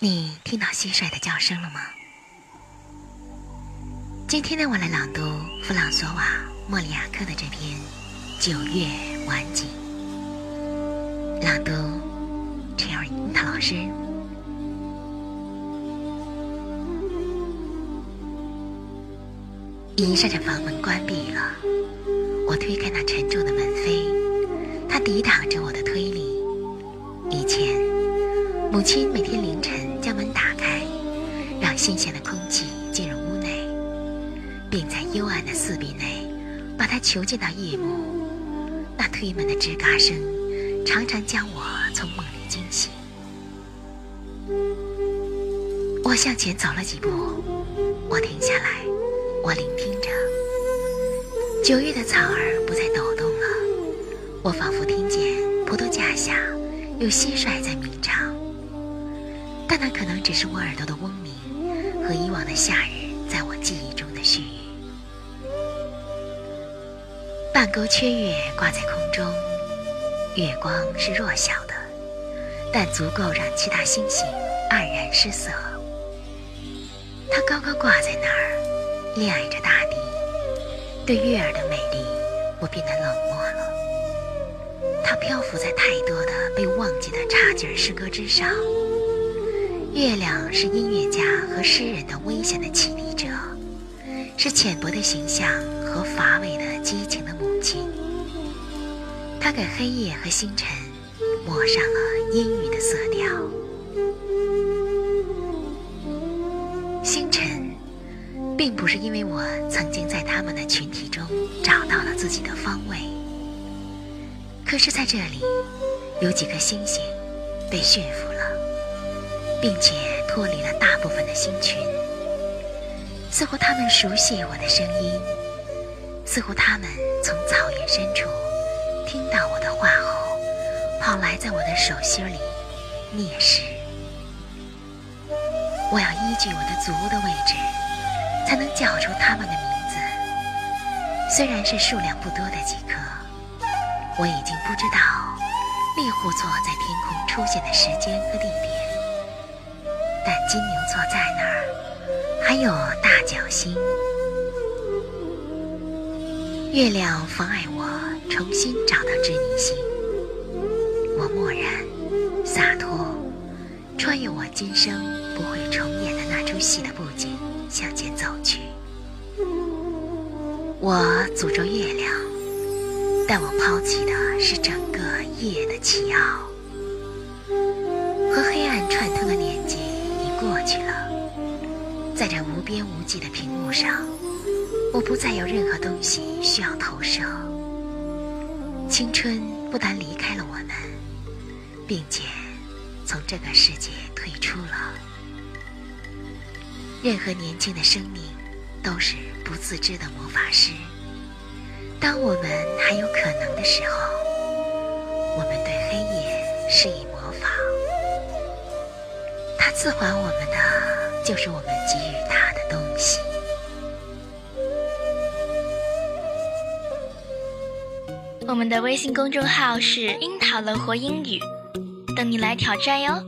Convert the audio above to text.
你听到蟋蟀的叫声了吗？今天呢，我来朗读弗朗索瓦·莫里亚克的这篇《九月晚景》。朗读，Cherry 樱桃老师。一扇扇房门关闭了，我推开那沉重的门扉，它抵挡着我的推力。以前，母亲每天凌晨。将门打开，让新鲜的空气进入屋内，并在幽暗的四壁内把它囚禁到夜幕。那推门的吱嘎声常常将我从梦里惊醒。我向前走了几步，我停下来，我聆听着。九月的草儿不再抖动了，我仿佛听见葡萄架下有蟋蟀在鸣唱。但那可能只是我耳朵的嗡鸣和以往的夏日在我记忆中的絮语。半钩缺月挂在空中，月光是弱小的，但足够让其他星星黯然失色。它高高挂在那儿，恋爱着大地。对月儿的美丽，我变得冷漠了。它漂浮在太多的被忘记的差劲诗歌之上。月亮是音乐家和诗人的危险的启迪者，是浅薄的形象和乏味的激情的母亲。它给黑夜和星辰抹上了阴郁的色调。星辰，并不是因为我曾经在他们的群体中找到了自己的方位，可是在这里，有几颗星星被驯服。并且脱离了大部分的星群，似乎他们熟悉我的声音，似乎他们从草原深处听到我的话后，跑来在我的手心里啮食。我要依据我的足的位置，才能叫出他们的名字。虽然是数量不多的几颗，我已经不知道猎户座在天空出现的时间和地点。但金牛座在那儿，还有大角星。月亮妨碍我重新找到织女星。我漠然、洒脱，穿越我今生不会重演的那出戏的布景，向前走去。我诅咒月亮，但我抛弃的是整个夜的奇奥在这无边无际的屏幕上，我不再有任何东西需要投射。青春不但离开了我们，并且从这个世界退出了。任何年轻的生命都是不自知的魔法师。当我们还有可能的时候，我们对黑夜施以魔法。它赐还我们的，就是我们给予他的东西。我们的微信公众号是“樱桃乐活英语”，等你来挑战哟。